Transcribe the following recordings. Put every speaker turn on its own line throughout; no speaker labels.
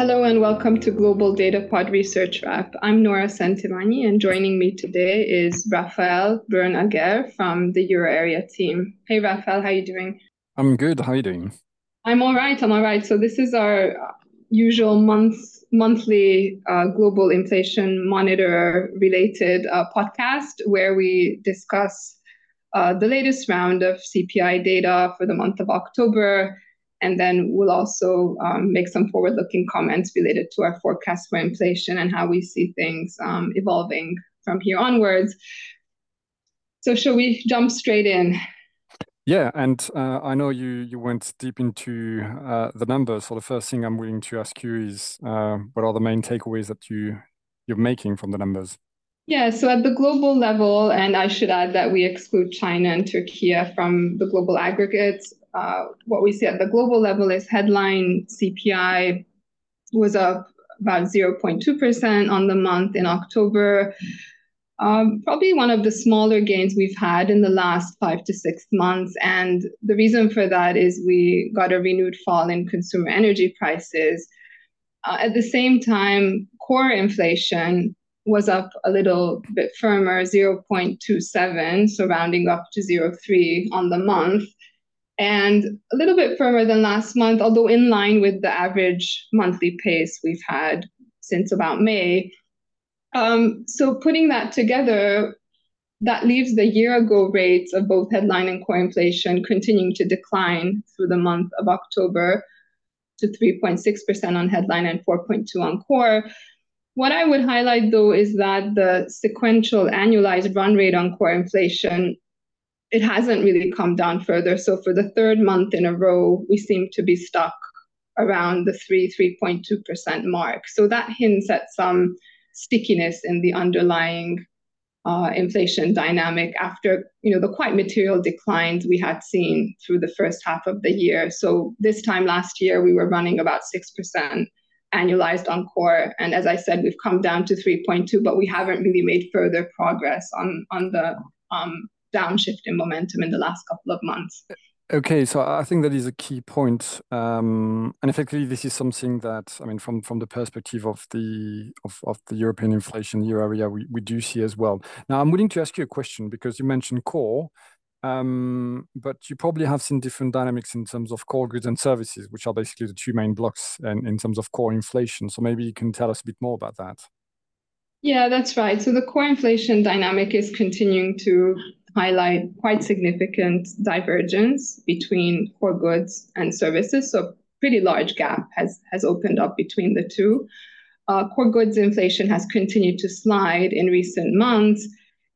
Hello and welcome to Global Data Pod Research Wrap. I'm Nora Szentivanyi, and joining me today is Raphael Brun-Aguerre from the Euro Area team. Hey, Raphael, how are you doing?
I'm good. How are you doing?
I'm all right. I'm all right. So this is our usual month monthly uh, global inflation monitor related uh, podcast where we discuss uh, the latest round of CPI data for the month of October and then we'll also um, make some forward looking comments related to our forecast for inflation and how we see things um, evolving from here onwards. So, shall we jump straight in?
Yeah, and uh, I know you you went deep into uh, the numbers. So the first thing I'm willing to ask you is, uh, what are the main takeaways that you you're making from the numbers?
Yeah, so at the global level, and I should add that we exclude China and Turkey from the global aggregates. Uh, what we see at the global level is headline CPI was up about 0.2% on the month in October. Um, probably one of the smaller gains we've had in the last five to six months. And the reason for that is we got a renewed fall in consumer energy prices. Uh, at the same time, core inflation was up a little bit firmer, 0.27, so rounding up to 0.3 on the month and a little bit firmer than last month, although in line with the average monthly pace we've had since about May. Um, so putting that together, that leaves the year ago rates of both headline and core inflation continuing to decline through the month of October to 3.6% on headline and 4.2 on core. What I would highlight though is that the sequential annualized run rate on core inflation it hasn't really come down further. So for the third month in a row, we seem to be stuck around the 3 3.2% mark. So that hints at some stickiness in the underlying uh, inflation dynamic after you know the quite material declines we had seen through the first half of the year. So this time last year we were running about six percent annualized on core, and as I said, we've come down to 3.2, but we haven't really made further progress on on the um, downshift in momentum in the last couple of months.
Okay, so I think that is a key point, um, and effectively, this is something that I mean, from from the perspective of the of, of the European inflation euro area, we, we do see as well. Now, I'm willing to ask you a question because you mentioned core, um, but you probably have seen different dynamics in terms of core goods and services, which are basically the two main blocks in, in terms of core inflation. So maybe you can tell us a bit more about that.
Yeah, that's right. So the core inflation dynamic is continuing to highlight quite significant divergence between core goods and services. So pretty large gap has, has opened up between the two. Uh, core goods inflation has continued to slide in recent months,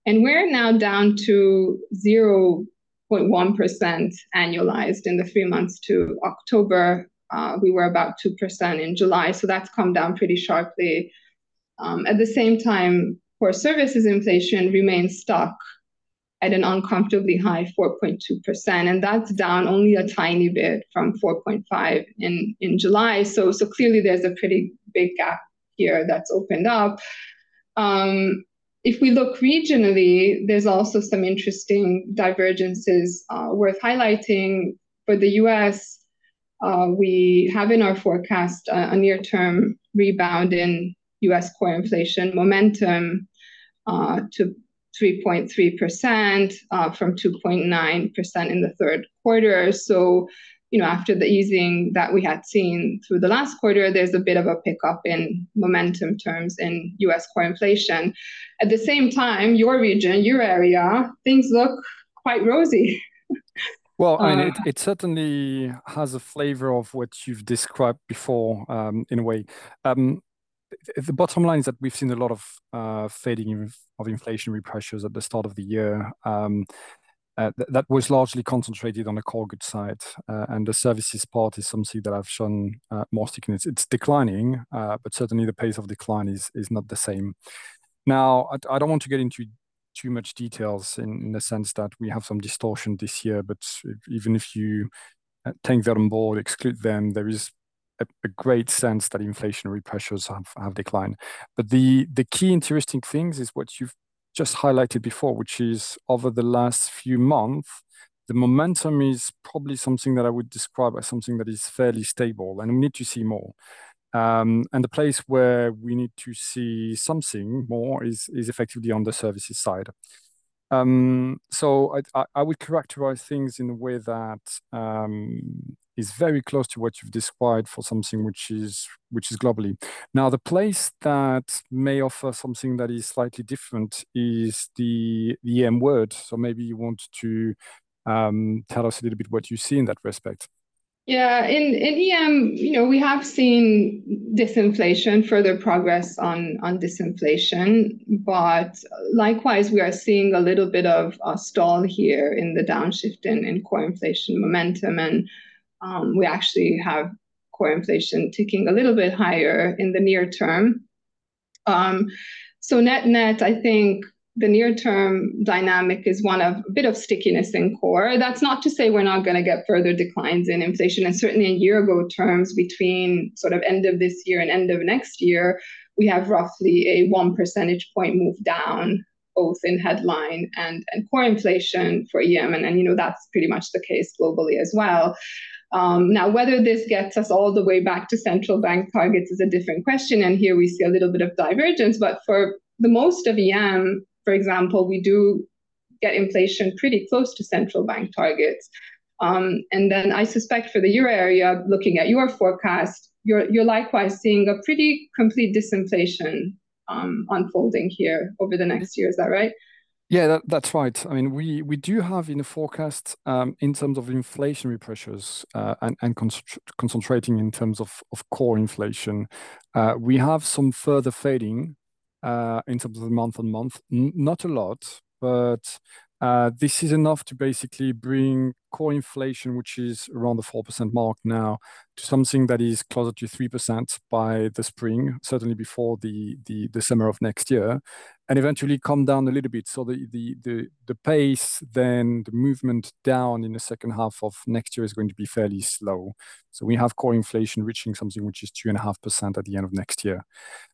and we're now down to 0.1% annualized in the three months to October. Uh, we were about 2% in July, so that's come down pretty sharply. Um, at the same time, core services inflation remains stuck at an uncomfortably high 4.2%. And that's down only a tiny bit from 4.5 in, in July. So, so clearly there's a pretty big gap here that's opened up. Um, if we look regionally, there's also some interesting divergences uh, worth highlighting. For the US, uh, we have in our forecast a, a near term rebound in US core inflation momentum uh, to 3.3% uh, from 2.9% in the third quarter. So, you know, after the easing that we had seen through the last quarter, there's a bit of a pickup in momentum terms in US core inflation. At the same time, your region, your area, things look quite rosy.
Well, I mean, uh, it, it certainly has a flavor of what you've described before, um, in a way. Um, the bottom line is that we've seen a lot of uh, fading of inflationary pressures at the start of the year. Um, uh, th- that was largely concentrated on the core goods side, uh, and the services part is something that I've shown uh, more stickiness. It's declining, uh, but certainly the pace of decline is is not the same. Now, I, I don't want to get into too much details in, in the sense that we have some distortion this year, but even if you uh, take that on board, exclude them, there is a, a, great sense that inflationary pressures have, have declined. But the, the key interesting things is what you've just highlighted before, which is over the last few months, the momentum is probably something that I would describe as something that is fairly stable, and we need to see more. Um, and the place where we need to see something more is, is effectively on the services side. Um, so I, I, would characterize things in a way that um, is very close to what you've described for something which is which is globally. Now, the place that may offer something that is slightly different is the the EM world. So maybe you want to um, tell us a little bit what you see in that respect.
Yeah, in, in EM, you know, we have seen disinflation, further progress on, on disinflation, but likewise, we are seeing a little bit of a stall here in the downshift in, in core inflation momentum. And um, we actually have core inflation ticking a little bit higher in the near term. Um, so net net, I think the near term dynamic is one of a bit of stickiness in core. That's not to say we're not going to get further declines in inflation. And certainly in year ago terms, between sort of end of this year and end of next year, we have roughly a one percentage point move down, both in headline and, and core inflation for EM. And, and, you know, that's pretty much the case globally as well. Um, now, whether this gets us all the way back to central bank targets is a different question. And here we see a little bit of divergence. But for the most of EM, for example, we do get inflation pretty close to central bank targets. Um, and then I suspect for the euro area, looking at your forecast, you're, you're likewise seeing a pretty complete disinflation um, unfolding here over the next year. Is that right?
Yeah, that, that's right. I mean, we, we do have in the forecast, um, in terms of inflationary pressures uh, and, and con concentrating in terms of, of core inflation, uh, we have some further fading in terms of month on month. Not a lot, but uh, this is enough to basically bring core inflation, which is around the 4% mark now, to something that is closer to 3% by the spring, certainly before the, the, the summer of next year, and eventually come down a little bit. So the, the, the, the pace, then the movement down in the second half of next year is going to be fairly slow. So we have core inflation reaching something which is 2.5% at the end of next year.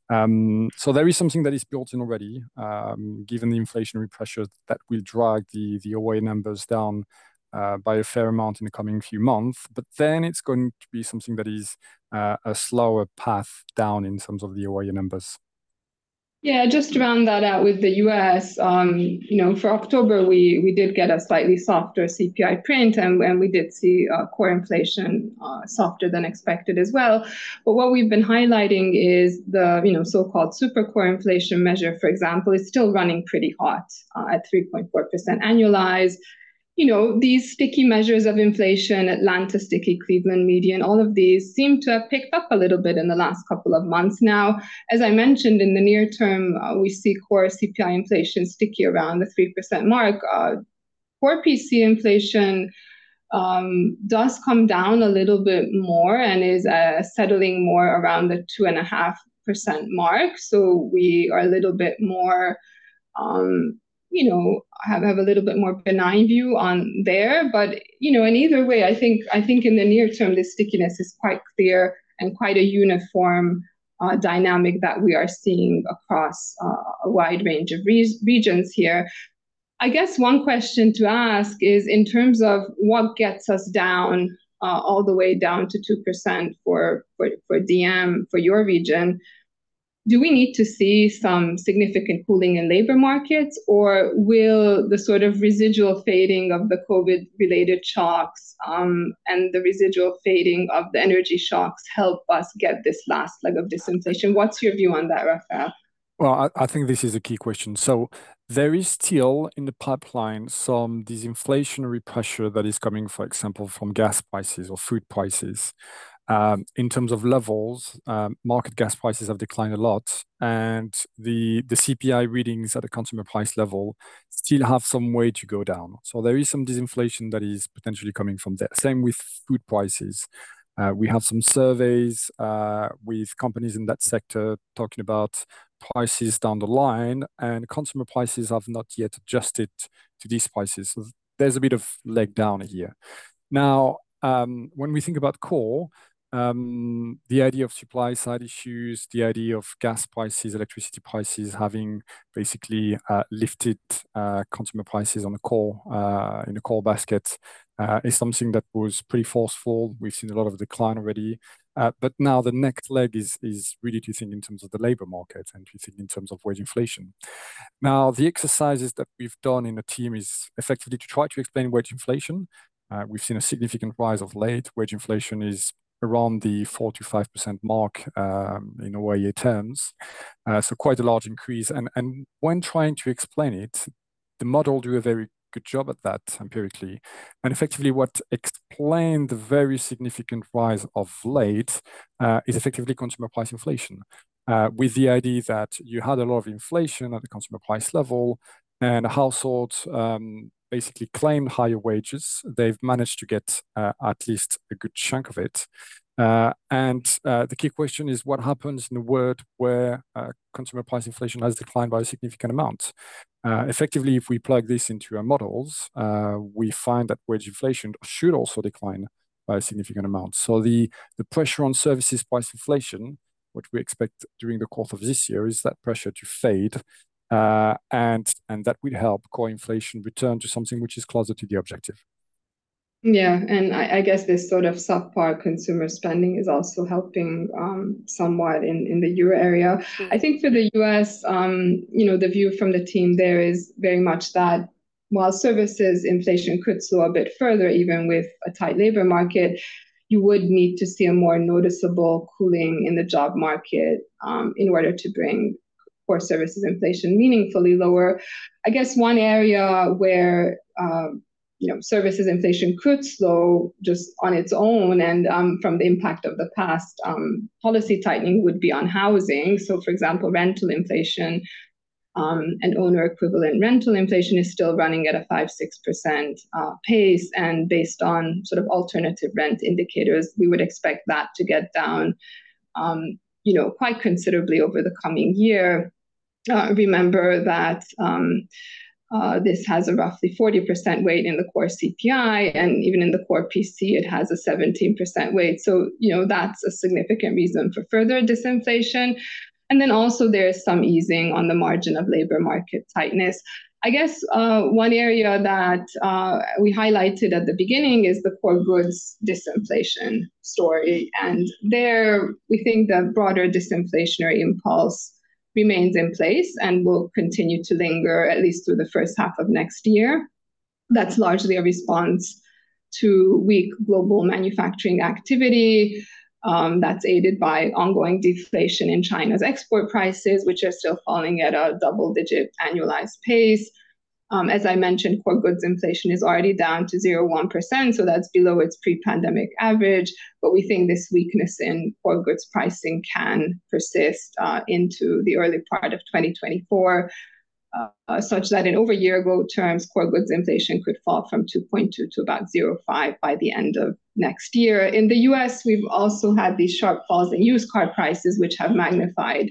Um, so there is something that is built in already, um, given the inflationary pressure that will drag the, the oya numbers down uh, by a fair amount in the coming few months. But then it's going to be something that is uh, a slower path down in terms of the oya numbers.
Yeah, just to round that out with the US, um, you know, for October, we, we did get a slightly softer CPI print and, and we did see uh, core inflation uh, softer than expected as well. But what we've been highlighting is the, you know, so-called super core inflation measure, for example, is still running pretty hot uh, at 3.4% annualized you know, these sticky measures of inflation, Atlanta sticky, Cleveland median, all of these seem to have picked up a little bit in the last couple of months. Now, as I mentioned, in the near term, uh, we see core CPI inflation sticky around the 3% mark. Uh, core PCE inflation um, does come down a little bit more and is uh, settling more around the 2.5% mark. So we are a little bit more. Um, you know have, have a little bit more benign view on there. But you know in either way i think i think in the near term the stickiness is quite clear and quite a uniform uh, dynamic that we are seeing across uh, a wide range of re- regions here. I guess one question to ask is in terms of what gets us down uh, all the way down to 2% for, for, for dm for your region do we need to see some significant cooling in labor markets, or will the sort of residual fading of the COVID related shocks um, and the residual fading of the energy shocks help us get this last leg of disinflation? What's your view on that, Raphael?
Well, I, I think this is a key question. So there is still in the pipeline some disinflationary pressure that is coming, for example, from gas prices or food prices. Um, in terms of levels, um, market gas prices have declined a lot, and the the CPI readings at the consumer price level still have some way to go down. So there is some disinflation that is potentially coming from there. Same with food prices. Uh, we have some surveys uh, with companies in that sector talking about prices down the line, and consumer prices have not yet adjusted to these prices. So there's a bit of leg down here. Now, um, when we think about core, um, the idea of supply side issues, the idea of gas prices, electricity prices having basically uh, lifted uh, consumer prices on the core uh, in the core basket is something that was pretty forceful. We've seen a lot of decline already. But now the next leg is is really to think in terms of the labor market and to think in terms of wage inflation. Now, the exercises that we've done in the team is effectively to try to explain wage inflation. We've seen a significant rise of late. Wage inflation is around the 4%-5% mark um, in oya terms. Uh, so quite a large increase. And when trying to explain it, the model do a very good job at that empirically. And effectively, what explained the very significant rise of late uh, is effectively consumer price inflation. Uh, with the idea that you had a lot of inflation at the consumer price level, and households um, basically claimed higher wages. They've managed to get uh, at least a good chunk of it. Uh, and uh, the key question is: what happens in a world where consumer price inflation has declined by a significant amount? Effectively, if we plug this into our models, we find that wage inflation should also decline by a significant amount. So the pressure on services price inflation, which we expect during the course of this year, is that pressure to fade, Uh, and that will help core inflation return to something which is closer to the objective.
Yeah, and I guess this sort of subpar consumer spending is also helping um, somewhat in the Euro area. Mm-hmm. I think for the U.S., um, you know, the view from the team there is very much that while services inflation could slow a bit further, even with a tight labor market, you would need to see a more noticeable cooling in the job market um, in order to bring core services inflation meaningfully lower. I guess one area where um, you know, services inflation could slow just on its own and um, from the impact of the past um, policy tightening would be on housing. So for example, rental inflation and owner equivalent rental inflation is still running at a 5%-6% uh, pace, and based on sort of alternative rent indicators, we would expect that to get down you know, quite considerably over the coming year. Uh, remember that um, uh, this has a roughly 40% weight in the core CPI, and even in the core PCE, it has a 17% weight. So, you know, that's a significant reason for further disinflation. And then also there is some easing on the margin of labor market tightness. I guess uh, one area that we highlighted at the beginning is the core goods disinflation story, and there we think the broader disinflationary impulse remains in place and will continue to linger at least through the first half of next year. That's largely a response to weak global manufacturing activity, um, that's aided by ongoing deflation in China's export prices, which are still falling at a double-digit annualized pace. Um, as I mentioned, core goods inflation is already down to 0.1%, so that's below its pre-pandemic average. But we think this weakness in core goods pricing can persist uh, into the early part of 2024, uh, such that in over year-ago terms, core goods inflation could fall from 2.2 to about 0.5 by the end of next year. In the U.S., we've also had these sharp falls in used car prices, which have magnified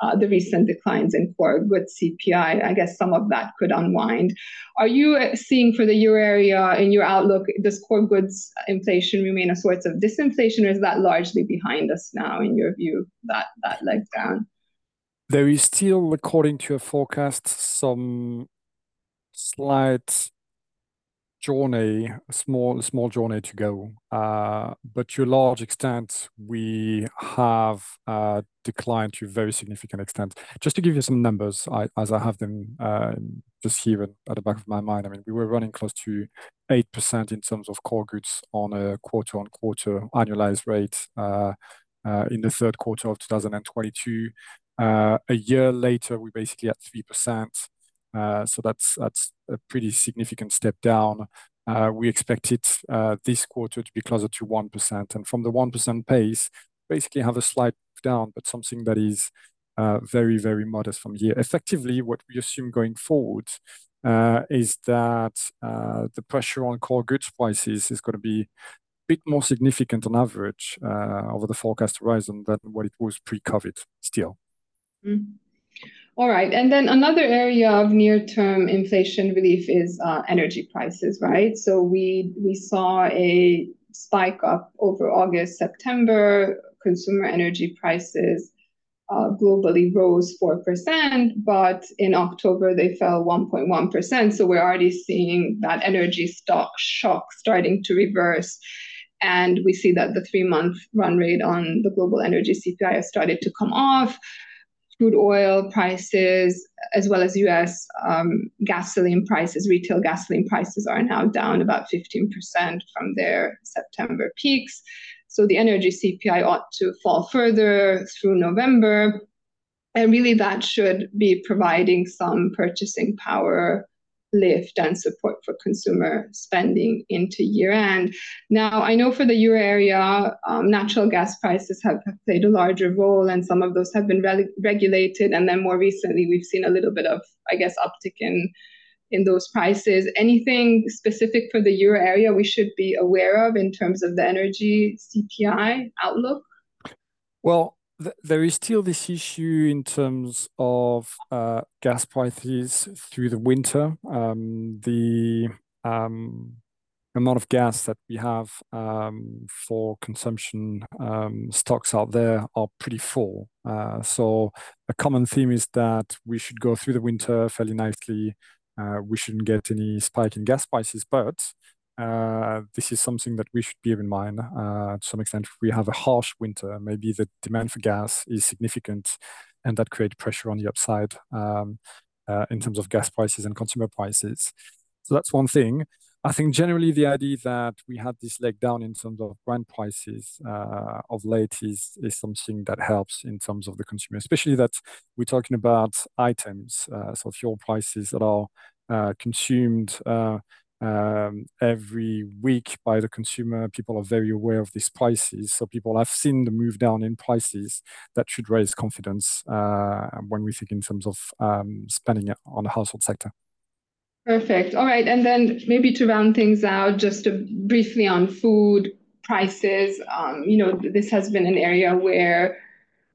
Uh, the recent declines in core goods CPI. I guess some of that could unwind. Are you uh, seeing for the Euro area in your outlook, does core goods inflation remain a source of disinflation, or is that largely behind us now, in your view, that that leg down?
There is still, according to your forecast, some slight journey, a small, small journey to go. Uh, but to a large extent, we have uh, declined to a very significant extent. Just to give you some numbers, as I have them uh, just here at the back of my mind, I mean, we were running close to 8% in terms of core goods on a quarter-on-quarter annualized rate in the third quarter of 2022. A year later, we're basically at 3%. Uh, so that's a pretty significant step down. Uh, we expect it uh, this quarter to be closer to 1%, and from the 1% pace, basically have a slight down, but something that is very, very modest from here. Effectively, what we assume going forward is that the pressure on core goods prices is gonna be a bit more significant on average over the forecast horizon than what it was pre-COVID still. Mm-hmm.
All right, and then another area of near-term inflation relief is energy prices, right? So we we saw a spike up over August, September. Consumer energy prices uh, globally rose 4%, but in October they fell 1.1%. So we're already seeing that energy stock shock starting to reverse. And we see that the three month run rate on the global energy CPI has started to come off. Crude oil prices, as well as US um, gasoline prices, retail gasoline prices are now down about 15% from their September peaks. So the energy CPI ought to fall further through November. And really, that should be providing some purchasing power lift and support for consumer spending into year end. Now, I know for the euro area, um, natural gas prices have, have, played a larger role, and some of those have been re- regulated. And then more recently, we've seen a little bit of, I guess, uptick in in those prices. Anything specific for the euro area we should be aware of in terms of the energy CPI outlook?
Well, there is still this issue in terms of uh, gas prices through the winter. Um, the um, amount of gas that we have um, for consumption um, stocks out there are pretty full. Uh, so a common theme is that we should go through the winter fairly nicely uh, we shouldn't get any spike in gas prices, but uh, this is something that we should bear in mind uh, to some extent. If we have a harsh winter, maybe the demand for gas is significant, and that creates pressure on the upside um, uh, in terms of gas prices and consumer prices. So that's one thing. I think generally the idea that we had this leg down in terms of Brent prices uh, of late is is something that helps in terms of the consumer, especially that we're talking about items, uh, so fuel prices that are uh, consumed um, every week by the consumer. People are very aware of these prices, so people have seen the move down in prices. That should raise confidence uh, when we think in terms of um, spending on the household sector.
Perfect. All right. And then maybe to round things out, just briefly on food prices. Um, you know, this has been an area where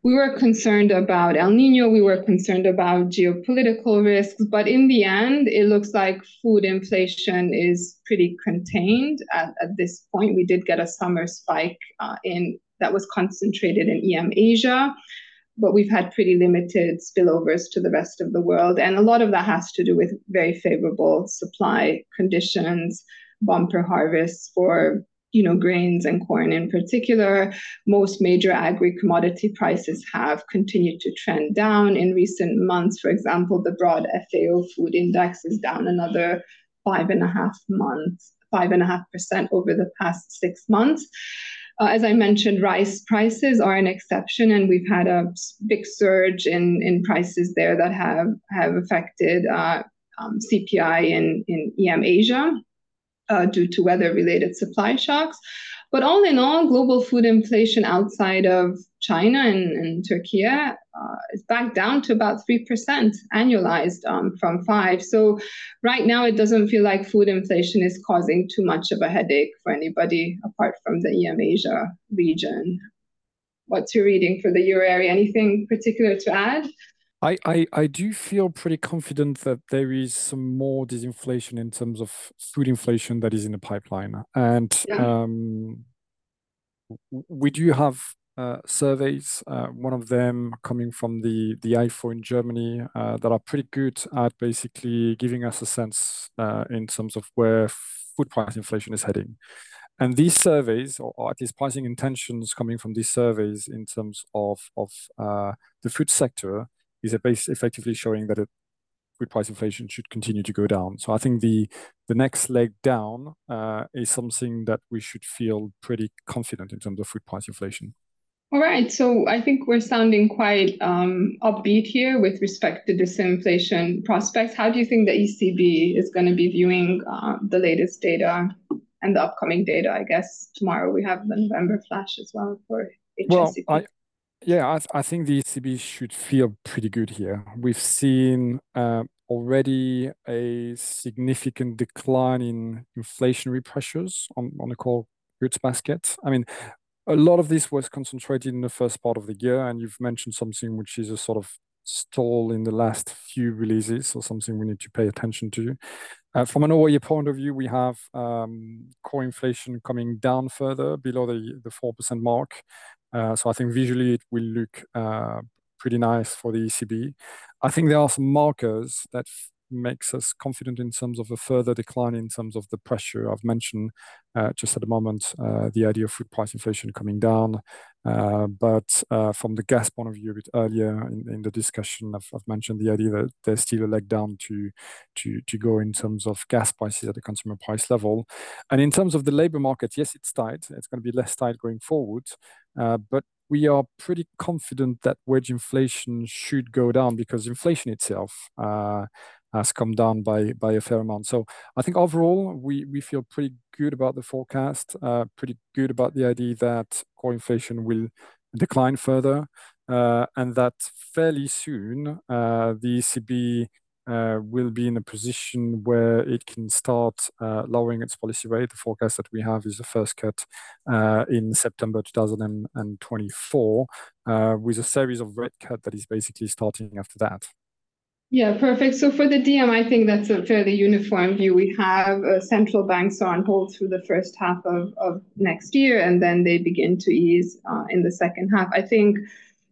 we were concerned about El Nino, we were concerned about geopolitical risks, but in the end, it looks like food inflation is pretty contained at, at this point. We did get a summer spike uh, in that was concentrated in EM Asia but we've had pretty limited spillovers to the rest of the world. And a lot of that has to do with very favorable supply conditions, bumper harvests for you know grains and corn in particular. Most major agri commodity prices have continued to trend down. In recent months for example the broad fao food index is down another five and a half months five and a half percent over the past six months. Uh, as I mentioned, rice prices are an exception, and we've had a big surge in, in prices there that have, have affected uh, um, CPI in, in EM Asia uh, due to weather related supply shocks. But all in all, global food inflation outside of China and, and Turkey uh, is back down to about 3% annualized um, from 5 So right now, it doesn't feel like food inflation is causing too much of a headache for anybody apart from the EM Asia region. What's your reading for the euro area? Anything particular to add?
I, I, I do feel pretty confident that there is some more disinflation in terms of food inflation that is in the pipeline. And yeah. um, we do have uh, surveys, uh, one of them coming from the, the IFO in Germany, uh, that are pretty good at basically giving us a sense uh, in terms of where food price inflation is heading. And these surveys, or, or, at least pricing intentions coming from these surveys in terms of, of uh, the food sector, is effectively showing that it, food price inflation should continue to go down. So I think the the next leg down uh, is something that we should feel pretty confident in terms of food price inflation.
All right, so I think we're sounding quite um, upbeat here with respect to disinflation prospects. How do you think the ECB is going to be viewing uh, the latest data and the upcoming data? I guess tomorrow we have the November flash as well for
HICP. Yeah, I, th- I think the ECB should feel pretty good here. We've seen uh, already a significant decline in inflationary pressures on, on the core goods basket. I mean, a lot of this was concentrated in the first part of the year, and you've mentioned something which is a sort of stall in the last few releases, or something we need to pay attention to. Uh, from an oya point of view, we have um, core inflation coming down further below the, the 4% mark. Uh, so I think visually it will look uh, pretty nice for the ECB. I think there are some markers that makes us confident in terms of a further decline in terms of the pressure. I've mentioned uh, just at the moment uh, the idea of food price inflation coming down. Uh, but from the gas point of view, a bit earlier in, the discussion, I've, mentioned the idea that there's still a leg down to, go in terms of gas prices at the consumer price level. And in terms of the labor market, yes, it's tight. It's going to be less tight going forward. But we are pretty confident that wage inflation should go down because inflation itself has come down by by a fair amount. So I think overall we we feel pretty good about the forecast, uh, pretty good about the idea that core inflation will decline further, uh, and that fairly soon uh, the ECB will be in a position where it can start lowering its policy rate. The forecast that we have is the first cut in September 2024, with a series of rate cut that is basically starting after that.
Yeah, perfect. So for the DM, I think that's a fairly uniform view. We have uh, central banks on hold through the first half of, of next year, and then they begin to ease uh, in the second half. I think,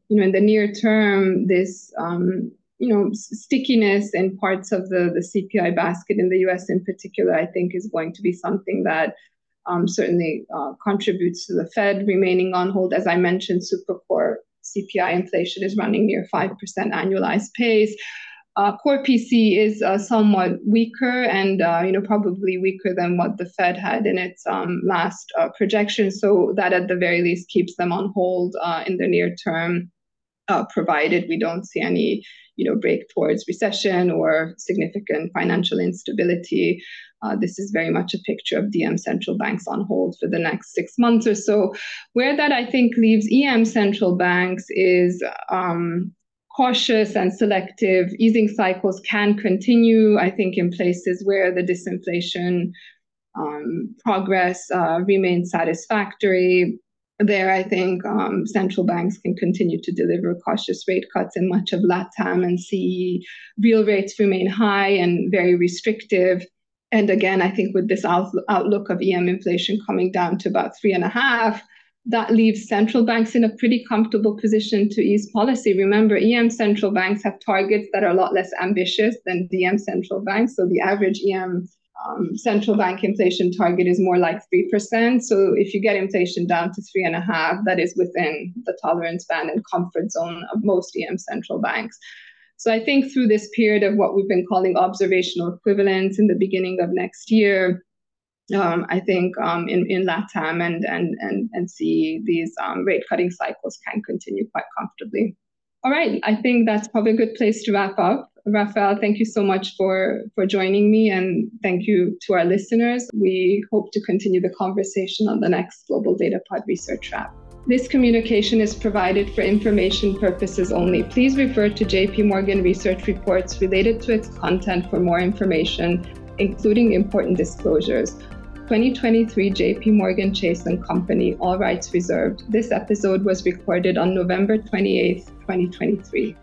you know, in the near term, this, um, you know, stickiness in parts of the, the CPI basket in the US in particular, I think is going to be something that um, certainly uh, contributes to the Fed remaining on hold. As I mentioned, super core CPI inflation is running near 5% annualized pace. Uh, core PCE is uh, somewhat weaker and uh, you know probably weaker than what the Fed had in its um, last uh, projection. So that at the very least keeps them on hold uh, in the near term, uh, provided we don't see any you know break towards recession or significant financial instability. this is very much a picture of DM central banks on hold for the next six months or so. Where that I think leaves EM central banks is um, cautious and selective easing cycles can continue, I think, in places where the disinflation um, progress uh, remains satisfactory. There, I think um, central banks can continue to deliver cautious rate cuts in much of LATAM and CE. Real rates remain high and very restrictive. And again, I think with this outlook of EM inflation coming down to about three and a half, that leaves central banks in a pretty comfortable position to ease policy. Remember, EM central banks have targets that are a lot less ambitious than DM central banks. So the average EM um, central bank inflation target is more like 3%. So if you get inflation down to three and a half, that is within the tolerance band and comfort zone of most EM central banks. So I think through this period of what we've been calling observational equivalence in the beginning of next year, um, I think um, in, in LATAM and, and, and, and see these um, rate cutting cycles can continue quite comfortably. All right, I think that's probably a good place to wrap up. Raphael, thank you so much for, for joining me and thank you to our listeners. We hope to continue the conversation on the next Global Data Pod Research Wrap. This communication is provided for information purposes only. Please refer to JP Morgan research reports related to its content for more information, including important disclosures. 2023 JP Morgan Chase and Company, all rights reserved. This episode was recorded on November 28, 2023.